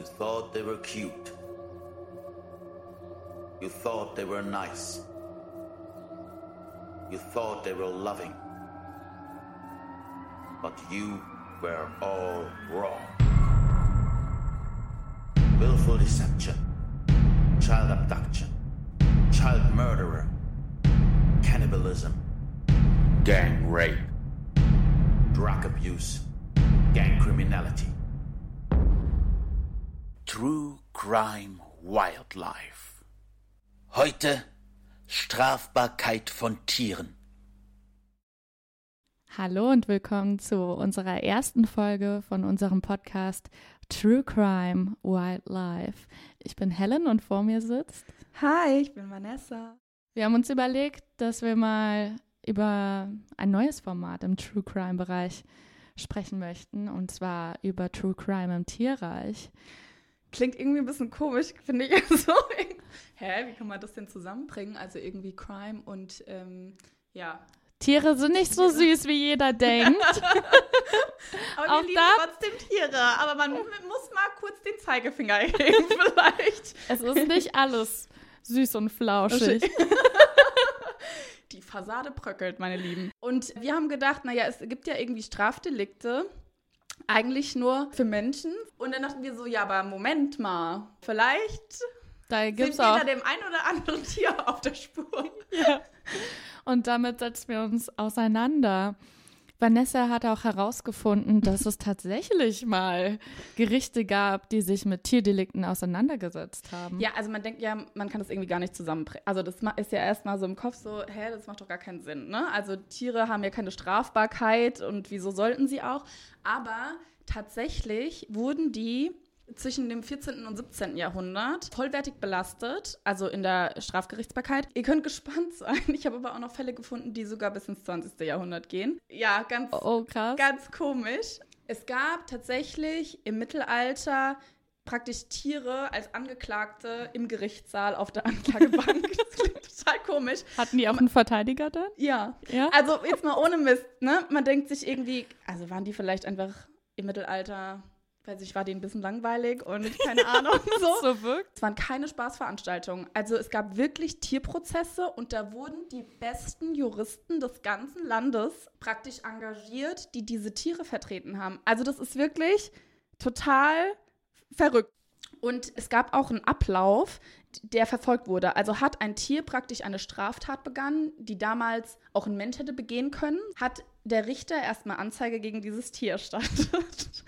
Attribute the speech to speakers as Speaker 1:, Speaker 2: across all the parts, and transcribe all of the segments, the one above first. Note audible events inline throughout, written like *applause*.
Speaker 1: You thought they were cute. You thought they were nice. You thought they were loving. But you were all wrong. Willful deception, child abduction, child murderer, cannibalism, gang rape, drug abuse, gang criminality. True Crime Wildlife. Heute Strafbarkeit von Tieren.
Speaker 2: Hallo und willkommen zu unserer ersten Folge von unserem Podcast True Crime Wildlife. Ich bin Helen und vor mir sitzt.
Speaker 3: Hi, ich bin Vanessa.
Speaker 2: Wir haben uns überlegt, dass wir mal über ein neues Format im True Crime Bereich sprechen möchten und zwar über True Crime im Tierreich.
Speaker 3: Klingt irgendwie ein bisschen komisch, finde ich. *laughs* So, hä, wie kann man das denn zusammenbringen? Also irgendwie Crime und ähm, ja.
Speaker 2: Tiere sind nicht so süß, wie jeder denkt. *laughs*
Speaker 3: aber wir
Speaker 2: Auch
Speaker 3: lieben
Speaker 2: da-
Speaker 3: trotzdem Tiere. Aber man muss mal kurz den Zeigefinger *laughs* heben, vielleicht.
Speaker 2: Es ist nicht alles süß und flauschig.
Speaker 3: Die Fassade bröckelt, meine Lieben. Und wir haben gedacht, naja, es gibt ja irgendwie Strafdelikte. Eigentlich nur für Menschen. Und dann dachten wir so, ja, aber Moment mal. Vielleicht
Speaker 2: Da
Speaker 3: sind
Speaker 2: gibt's
Speaker 3: wir
Speaker 2: auch
Speaker 3: da dem ein oder anderen *laughs* Tier auf der Spur.
Speaker 2: Und damit setzen wir uns auseinander. Vanessa hat auch herausgefunden, dass es tatsächlich mal Gerichte gab, die sich mit Tierdelikten auseinandergesetzt haben.
Speaker 3: Ja, also man denkt ja, man kann das irgendwie gar nicht zusammenbringen. Also das ist ja erstmal so im Kopf so, hä, das macht doch gar keinen Sinn, ne? Also Tiere haben ja keine Strafbarkeit und wieso sollten sie auch? Aber tatsächlich wurden die zwischen dem 14. und 17. Jahrhundert vollwertig belastet, also in der Strafgerichtsbarkeit. Ihr könnt *laughs* gespannt sein. Ich habe aber auch noch Fälle gefunden, die sogar bis ins 20. Jahrhundert gehen. Ja, ganz
Speaker 2: Oh.
Speaker 3: Ganz komisch. Es gab tatsächlich im Mittelalter praktisch Tiere als Angeklagte im Gerichtssaal auf der Anklagebank. *laughs* Das klingt total komisch.
Speaker 2: Hatten die auch einen Verteidiger dann?
Speaker 3: Ja.
Speaker 2: Ja.
Speaker 3: Also jetzt mal ohne Mist, ne? Man denkt sich irgendwie, also waren die vielleicht einfach im Mittelalter, weiß ich, war denen ein bisschen langweilig und keine Ahnung *laughs* so.
Speaker 2: So wirkt.
Speaker 3: Es waren keine Spaßveranstaltungen. Also es gab wirklich Tierprozesse und da wurden die besten Juristen des ganzen Landes praktisch engagiert, die diese Tiere vertreten haben. Also das ist wirklich total verrückt. Und es gab auch einen Ablauf, der verfolgt wurde. Also hat ein Tier praktisch eine Straftat begangen, die damals auch ein Mensch hätte begehen können, hat der Richter erstmal Anzeige gegen dieses Tier *laughs* erstattet.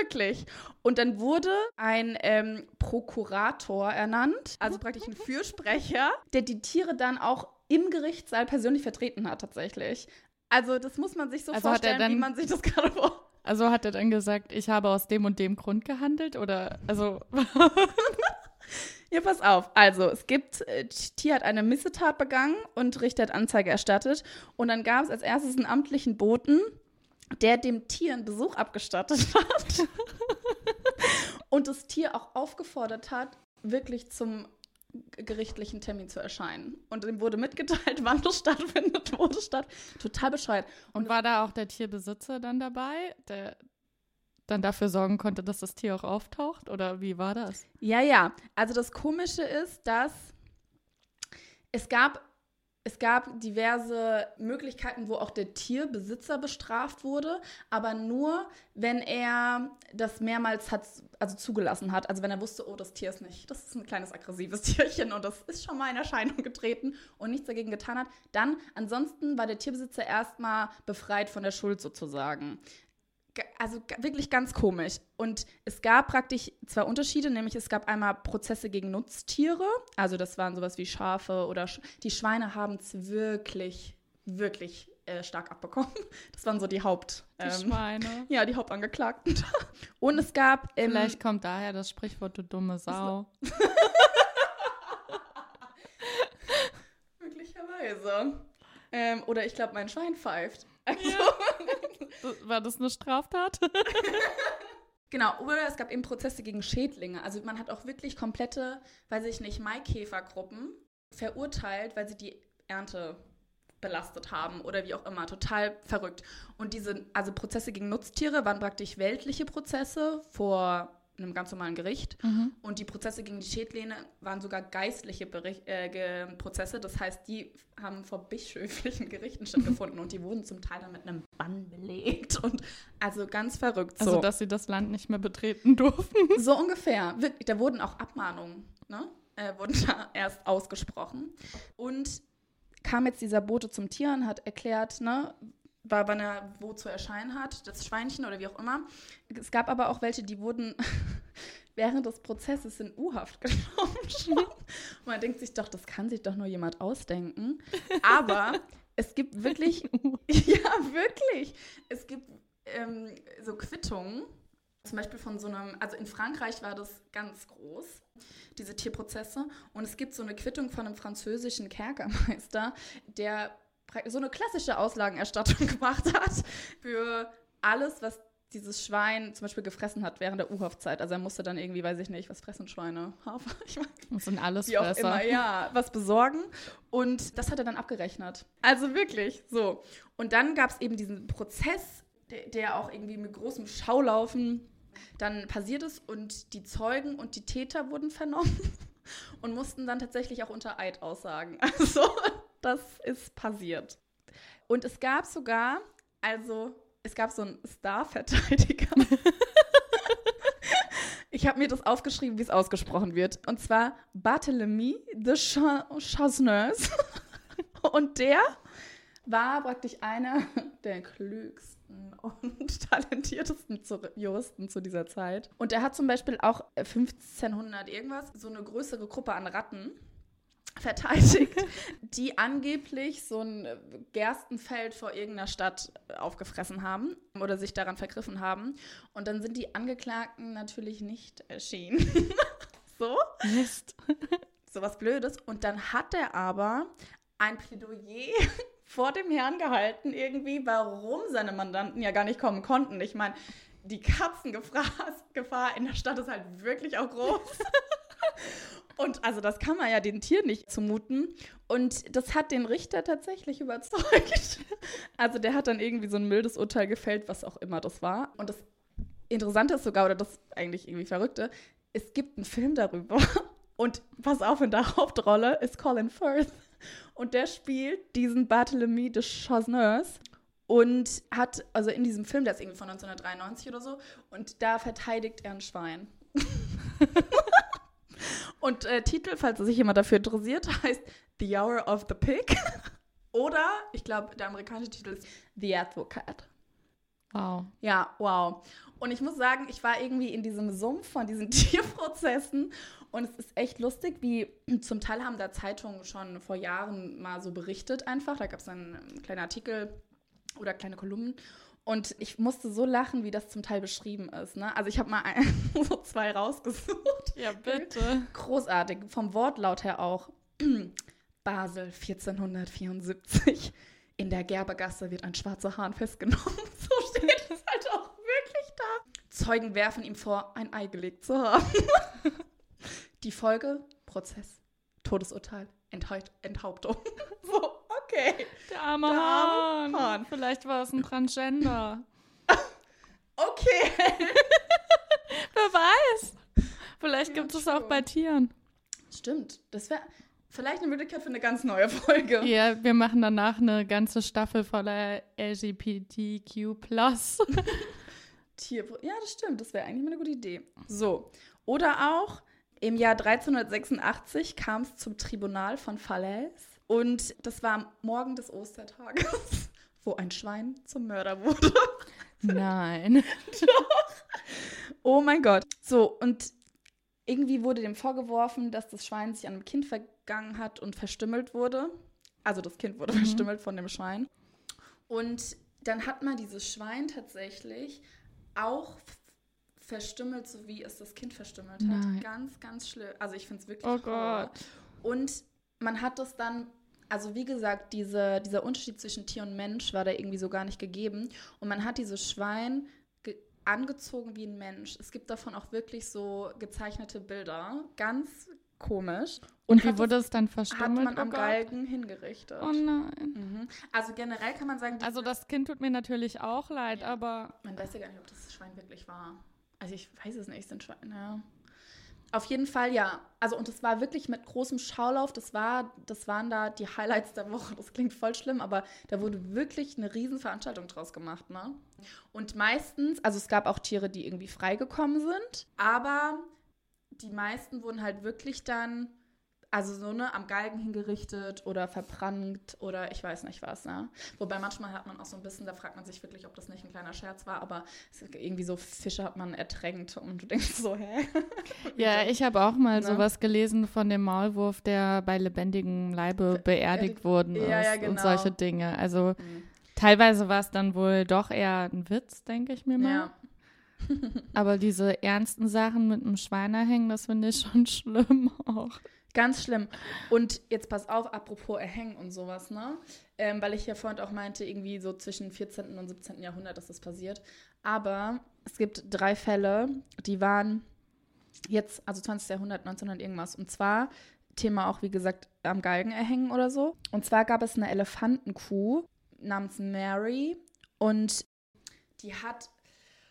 Speaker 3: Wirklich. Und dann wurde ein ähm, Prokurator ernannt, also praktisch ein Fürsprecher, der die Tiere dann auch im Gerichtssaal persönlich vertreten hat, tatsächlich. Also, das muss man sich so
Speaker 2: Also
Speaker 3: vorstellen, wie
Speaker 2: dann-
Speaker 3: man sich das *laughs* gerade vor.
Speaker 2: Also hat er dann gesagt, ich habe aus dem und dem Grund gehandelt? Oder, also, *laughs*
Speaker 3: Ja, pass auf. Also, es gibt, äh, Tier hat eine Missetat begangen und Richter hat Anzeige erstattet. Und dann gab es als erstes einen amtlichen Boten, der dem Tier einen Besuch abgestattet *laughs* hat. und das Tier auch aufgefordert hat, wirklich zum gerichtlichen Termin zu erscheinen. Und ihm wurde mitgeteilt, *laughs* wann das stattfindet, wo das statt. Total bescheuert.
Speaker 2: und war da auch der Tierbesitzer dann dabei, der dann dafür sorgen konnte, dass das Tier auch auftaucht? Oder wie war das?
Speaker 3: Ja, ja. Also das Komische ist, dass es gab, es gab diverse Möglichkeiten, wo auch der Tierbesitzer bestraft wurde, aber nur, wenn er das mehrmals hat, also zugelassen hat. Also wenn er wusste, oh, das Tier ist nicht, das ist ein kleines aggressives *laughs* Tierchen und das ist schon mal in Erscheinung getreten und nichts dagegen getan hat. Dann, ansonsten war der Tierbesitzer erstmal befreit von der Schuld sozusagen Ge- also wirklich ganz komisch. Und es gab praktisch zwei Unterschiede, nämlich es gab einmal Prozesse gegen Nutztiere, also das waren sowas wie Schafe oder Sch die Schweine haben es wirklich, wirklich äh, stark abbekommen. *laughs* Das waren so die Haupt,
Speaker 2: Die
Speaker 3: ähm,
Speaker 2: Schweine. *laughs*
Speaker 3: ja, die Hauptangeklagten. Und es gab ähm,
Speaker 2: Vielleicht kommt daher das Sprichwort, du dumme Sau. *laughs*
Speaker 3: möglicherweise. Ähm, oder ich glaube, mein Schwein pfeift. Also,
Speaker 2: War das eine Straftat? *laughs*
Speaker 3: Genau, oder es gab eben Prozesse gegen Schädlinge. Also man hat auch wirklich komplette, weiß ich nicht, Maikäfergruppen verurteilt, weil sie die Ernte belastet haben oder wie auch immer. Total verrückt. Und diese, also Prozesse gegen Nutztiere waren praktisch weltliche Prozesse vor einem ganz normalen Gericht. Und die Prozesse gegen die Schädlinge waren sogar geistliche Bericht, äh, Prozesse. Das heißt, die haben vor bischöflichen *laughs* Gerichten stattgefunden und die wurden zum Teil dann mit einem Bann belegt. Und also ganz verrückt. So,
Speaker 2: Also, dass sie das Land nicht mehr betreten durften. *laughs*
Speaker 3: so ungefähr. Wirklich, Da wurden auch Abmahnungen, ne? Äh, wurden da erst ausgesprochen. Und kam jetzt dieser Bote zum Tier und hat erklärt, ne, war, wann er wo zu erscheinen hat, das Schweinchen oder wie auch immer. Es gab aber auch welche, die wurden *laughs* während des Prozesses in U-Haft genommen. *laughs* Und man denkt sich doch, das kann sich doch nur jemand ausdenken. Aber es gibt wirklich, *laughs* ja, wirklich, es gibt ähm, so Quittungen, zum Beispiel von so einem, also in Frankreich war das ganz groß, diese Tierprozesse. Und es gibt so eine Quittung von einem französischen Kerkermeister, der so eine klassische Auslagenerstattung *laughs* gemacht hat für alles, was dieses Schwein zum Beispiel gefressen hat während der U-Haft-Zeit. Also er musste dann irgendwie, weiß ich nicht, was fressen Schweine? Hafer? *laughs* Ich weiß
Speaker 2: Das sind alles
Speaker 3: wie auch immer, ja, was besorgen. Und das hat er dann abgerechnet. Also wirklich, so. Und dann gab es eben diesen Prozess, der, der auch irgendwie mit großem Schaulaufen dann passiert ist und die Zeugen und die Täter wurden vernommen *laughs* und mussten dann tatsächlich auch unter Eid aussagen. Also, das ist passiert. Und es gab sogar, also, es gab so einen Star-Verteidiger. *laughs* Ich habe mir das aufgeschrieben, wie es ausgesprochen wird. Und zwar Barthélemy de Cha- Chasneuse. *laughs* Und der war praktisch einer der klügsten und *laughs* talentiertesten Juristen zu dieser Zeit. Und er hat zum Beispiel auch 1500 irgendwas so eine größere Gruppe an Ratten verteidigt, *laughs* die angeblich so ein Gerstenfeld vor irgendeiner Stadt aufgefressen haben oder sich daran vergriffen haben. Und dann sind die Angeklagten natürlich nicht erschienen. *laughs* so,
Speaker 2: Mist. *laughs*
Speaker 3: so was Blödes. Und dann hat er aber ein Plädoyer vor dem Herrn gehalten, irgendwie, warum seine Mandanten ja gar nicht kommen konnten. Ich meine, die Katzengefahr Gefahr in der Stadt ist halt wirklich auch groß. Und also das kann man ja den Tieren nicht zumuten. Und das hat den Richter tatsächlich *laughs* überzeugt. Also der hat dann irgendwie so ein mildes Urteil gefällt, was auch immer das war. Und das Interessante ist sogar, oder das eigentlich irgendwie Verrückte, es gibt einen Film darüber. *laughs* Und pass auf, in der Hauptrolle ist Colin Firth. Und der spielt diesen Barthélemy de Chasneuse und hat, also in diesem Film, der ist irgendwie von 1993 oder so, und da verteidigt er ein Schwein. *laughs* und äh, Titel, falls sich jemand dafür interessiert, *laughs* heißt The Hour of the Pig. *laughs* Oder, ich glaube, der amerikanische Titel ist The Advocate.
Speaker 2: Wow.
Speaker 3: Ja, wow. Und ich muss sagen, ich war irgendwie in diesem Sumpf von diesen *laughs* Tierprozessen und es ist echt lustig, wie *clears throat* zum Teil haben da Zeitungen schon vor Jahren mal so berichtet einfach. Da gab es einen kleinen Artikel oder kleine Kolumnen. Und ich musste so lachen, wie das zum Teil beschrieben ist. Ne? Also ich habe mal ein, *laughs* so zwei rausgesucht.
Speaker 2: Ja, bitte.
Speaker 3: Großartig, vom Wortlaut her auch. *clears throat* Basel 1474. In der Gerbergasse wird ein schwarzer Hahn festgenommen. *laughs* So steht es halt auch wirklich da. Zeugen werfen ihm vor, ein Ei gelegt zu haben. *laughs* Die Folge: Prozess, Todesurteil, Enthalt Enthauptung. So, okay.
Speaker 2: Der arme
Speaker 3: Der arme
Speaker 2: Hahn.
Speaker 3: Hahn.
Speaker 2: Vielleicht war es ein Transgender.
Speaker 3: Okay. *laughs*
Speaker 2: Wer weiß. Vielleicht
Speaker 3: Ja,
Speaker 2: gibt es auch
Speaker 3: true.
Speaker 2: bei Tieren.
Speaker 3: Stimmt, das wäre vielleicht eine Möglichkeit für eine ganz neue Folge.
Speaker 2: Ja, wir machen danach eine ganze Staffel voller LGBTQ+. *laughs*
Speaker 3: Tier. Ja, das stimmt. Das wäre eigentlich mal eine gute Idee. So. Oder auch im Jahr 1386 kam es zum Tribunal von Falaise. Und das war am Morgen des Ostertages, *laughs* wo ein Schwein zum Mörder wurde. *laughs*
Speaker 2: Nein.
Speaker 3: Oh mein Gott. So, und irgendwie wurde dem vorgeworfen, dass das Schwein sich an einem Kind vergangen hat und verstümmelt wurde. Also das Kind wurde verstümmelt von dem Schwein. Und dann hat man dieses Schwein tatsächlich auch verstümmelt, so wie es das Kind verstümmelt hat.
Speaker 2: Nein.
Speaker 3: Ganz, ganz schlimm. Also ich finde es wirklich
Speaker 2: Oh
Speaker 3: Horror.
Speaker 2: Gott.
Speaker 3: Und man hat das dann, also wie gesagt, diese, dieser Unterschied zwischen Tier und Mensch war da irgendwie so gar nicht gegeben. Und man hat dieses Schwein ge angezogen wie ein Mensch. Es gibt davon auch wirklich so gezeichnete Bilder. Ganz komisch.
Speaker 2: Und wie
Speaker 3: hat
Speaker 2: wurde
Speaker 3: das,
Speaker 2: es dann
Speaker 3: hat
Speaker 2: verstümmelt?
Speaker 3: man am
Speaker 2: oh Gott.
Speaker 3: Galgen hingerichtet.
Speaker 2: Oh nein.
Speaker 3: Mhm. Also generell kann man sagen,
Speaker 2: Also das Kind tut mir natürlich auch leid,
Speaker 3: Ja.
Speaker 2: aber
Speaker 3: man weiß ja gar nicht, ob das Schwein wirklich war. Also ich weiß es nicht, sind Schweine. Ja. Auf jeden Fall ja. Also und es war wirklich mit großem Schaulauf. Das war, das waren da die Highlights der Woche. Das klingt voll schlimm, aber da wurde wirklich eine Riesenveranstaltung draus gemacht, ne? Und meistens, also es gab auch Tiere, die irgendwie freigekommen sind, aber die meisten wurden halt wirklich dann also so ne, am Galgen hingerichtet oder verbrannt oder ich weiß nicht was. Ne? Wobei manchmal hat man auch so ein bisschen, da fragt man sich wirklich, ob das nicht ein kleiner Scherz war, aber irgendwie so Fische hat man ertränkt und du denkst so, hä? *laughs*
Speaker 2: ja, ich habe auch mal *laughs* ne? sowas gelesen von dem Maulwurf, der bei lebendigem Leibe beerdigt worden ist ja, ja, genau. und solche Dinge. Also mhm. teilweise war es dann wohl doch eher ein Witz, denke ich mir mal. Ja. aber diese ernsten Sachen mit einem Schweiner hängen, das finde ich schon *laughs* schlimm auch.
Speaker 3: Ganz schlimm. Und jetzt pass auf, apropos Erhängen und sowas, ne? Ähm, weil ich ja vorhin auch meinte, irgendwie so zwischen 14. und 17. Jahrhundert ist das passiert. Aber es gibt drei Fälle, die waren jetzt, also 20. Jahrhundert, 1900 irgendwas. Und zwar Thema auch, wie gesagt, am Galgen erhängen oder so. Und zwar gab es eine Elefantenkuh namens Mary und die hat,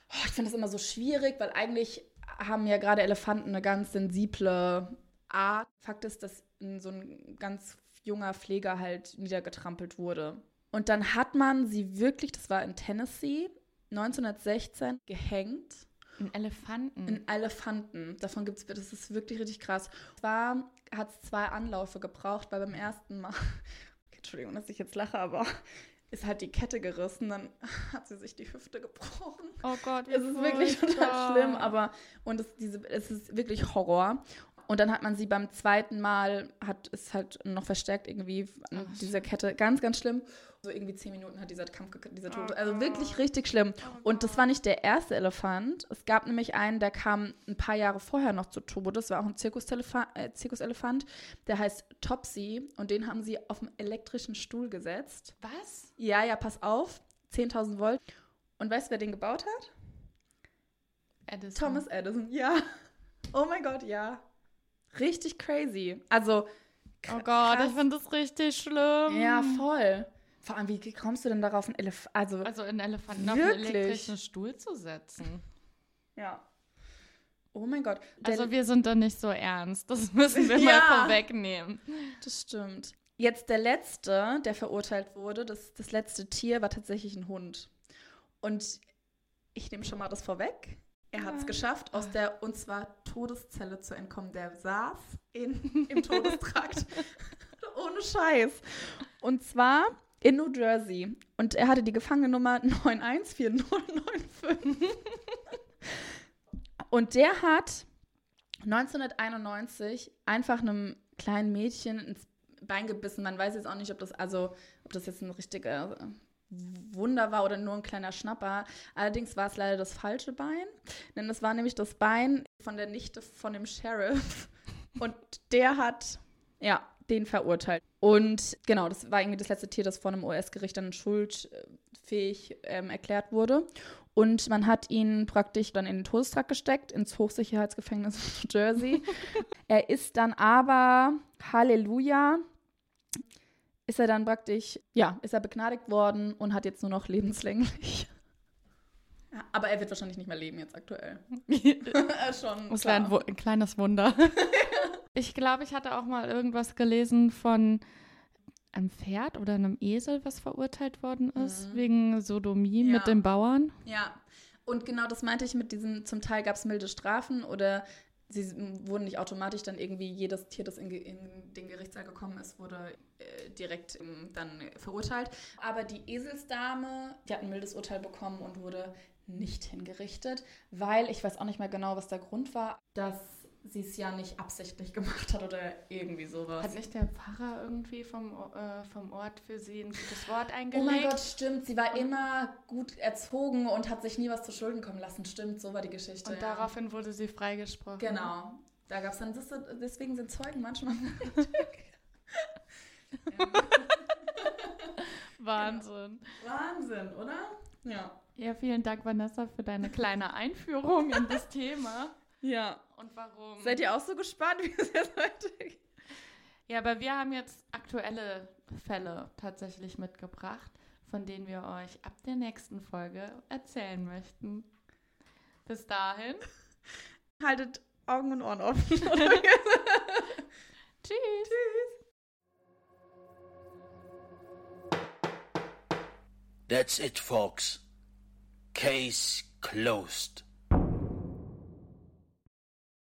Speaker 3: oh, ich finde das immer so schwierig, weil eigentlich haben ja gerade Elefanten eine ganz sensible Art. Fakt ist, dass so ein ganz junger Pfleger halt niedergetrampelt wurde. Und dann hat man sie wirklich, das war in Tennessee, 1916 gehängt.
Speaker 2: Ein Elefanten.
Speaker 3: Ein Elefanten. Davon gibt es, das ist wirklich richtig krass. Zwar hat es zwei Anläufe gebraucht, weil beim ersten Mal, *laughs* Entschuldigung, dass ich jetzt lache, aber ist halt die Kette gerissen, dann *laughs* hat sie sich die Hüfte gebrochen.
Speaker 2: Oh Gott,
Speaker 3: es ist wirklich total schlimm, aber und es, diese, es ist wirklich Horror. Und dann hat man sie beim zweiten Mal, hat es halt noch verstärkt irgendwie an Ach, dieser Kette. Ganz, ganz schlimm. So irgendwie zehn Minuten hat dieser Kampf, dieser Tod. Also wirklich richtig schlimm. Und das war nicht der erste Elefant. Es gab nämlich einen, der kam ein paar Jahre vorher noch zu Tode. Das war auch ein Zirkuselefant, äh, Zirkuselefant. Der heißt Topsy. Und den haben sie auf einen elektrischen Stuhl gesetzt.
Speaker 2: Was?
Speaker 3: Ja, ja, pass auf. 10.000 Volt. Und weißt du, wer den gebaut hat?
Speaker 2: Edison.
Speaker 3: Thomas Edison, ja. Oh mein Gott, ja. Richtig crazy. Also.
Speaker 2: Oh Gott, ich finde das richtig schlimm.
Speaker 3: Ja, voll. Vor allem, wie kommst du denn darauf, einen Elefant,
Speaker 2: also, also einen Elefanten wirklich? auf einen elektrischen Stuhl zu setzen?
Speaker 3: Ja. Oh mein Gott.
Speaker 2: also wir sind da nicht so ernst. Das *laughs* müssen wir ja, mal vorwegnehmen.
Speaker 3: Das stimmt. Jetzt der letzte, der verurteilt wurde, das, das letzte Tier war tatsächlich ein Hund. Und ich nehme schon mal das vorweg. Er hat es geschafft, aus der und zwar Todeszelle zu entkommen. Der saß in, im Todestrakt. *laughs* Ohne Scheiß. Und zwar in New Jersey. Und er hatte die Gefangennummer 914095. und der hat 1991 einfach einem kleinen Mädchen ins Bein gebissen. Man weiß jetzt auch nicht, ob das also, ob das jetzt ein richtiger Wunder war oder nur ein kleiner Schnapper. Allerdings war es leider das falsche Bein, denn es war nämlich das Bein von der Nichte von dem Sheriff *laughs* und der hat, ja, den verurteilt. Und genau, das war irgendwie das letzte Tier, das von einem US-Gericht dann schuldfähig ähm, erklärt wurde. Und man hat ihn praktisch dann in den Todestrakt gesteckt, ins Hochsicherheitsgefängnis *laughs* New Jersey. *laughs* er ist dann aber, Halleluja, ist er dann praktisch, ja, ist er begnadigt worden und hat jetzt nur noch lebenslänglich. Ja, aber er wird wahrscheinlich nicht mehr leben jetzt aktuell. *laughs*
Speaker 2: Schon. Das wäre ein, ein, kleines Wunder. *laughs* ich glaube, ich hatte auch mal irgendwas gelesen von einem Pferd oder einem Esel, was verurteilt worden ist, mhm. wegen Sodomie ja. mit den Bauern.
Speaker 3: Ja, und genau das meinte ich mit diesen, zum Teil gab es milde Strafen oder sie wurden nicht automatisch dann irgendwie jedes Tier, das in, in den Gerichtssaal gekommen ist, wurde äh, direkt ähm, dann verurteilt. Aber die Eselsdame, die hat ein mildes Urteil bekommen und wurde nicht hingerichtet, weil ich weiß auch nicht mehr genau, was der Grund war, dass sie es ja nicht absichtlich gemacht hat oder irgendwie sowas.
Speaker 2: Hat nicht der Pfarrer irgendwie vom, äh, vom Ort für sie ein gutes Wort eingelegt?
Speaker 3: Oh mein Gott, stimmt. Sie war immer gut erzogen und hat sich nie was zu Schulden kommen lassen. Stimmt, so war die Geschichte.
Speaker 2: Und ja. daraufhin wurde sie freigesprochen.
Speaker 3: Genau. Da gab es dann, deswegen sind Zeugen manchmal. *laughs* *laughs*
Speaker 2: Wahnsinn.
Speaker 3: Genau. Wahnsinn, oder? Ja.
Speaker 2: Ja, vielen Dank, Vanessa, für deine kleine Einführung in das Thema.
Speaker 3: Ja
Speaker 2: und warum.
Speaker 3: Seid ihr auch so gespannt, *laughs* wie es jetzt weitergeht?
Speaker 2: Ja, aber wir haben jetzt aktuelle Fälle tatsächlich mitgebracht, von denen wir euch ab der nächsten Folge erzählen möchten. Bis dahin. *laughs*
Speaker 3: Haltet Augen und Ohren offen. *laughs* Tschüss.
Speaker 2: Tschüss.
Speaker 1: That's it, folks. Case closed.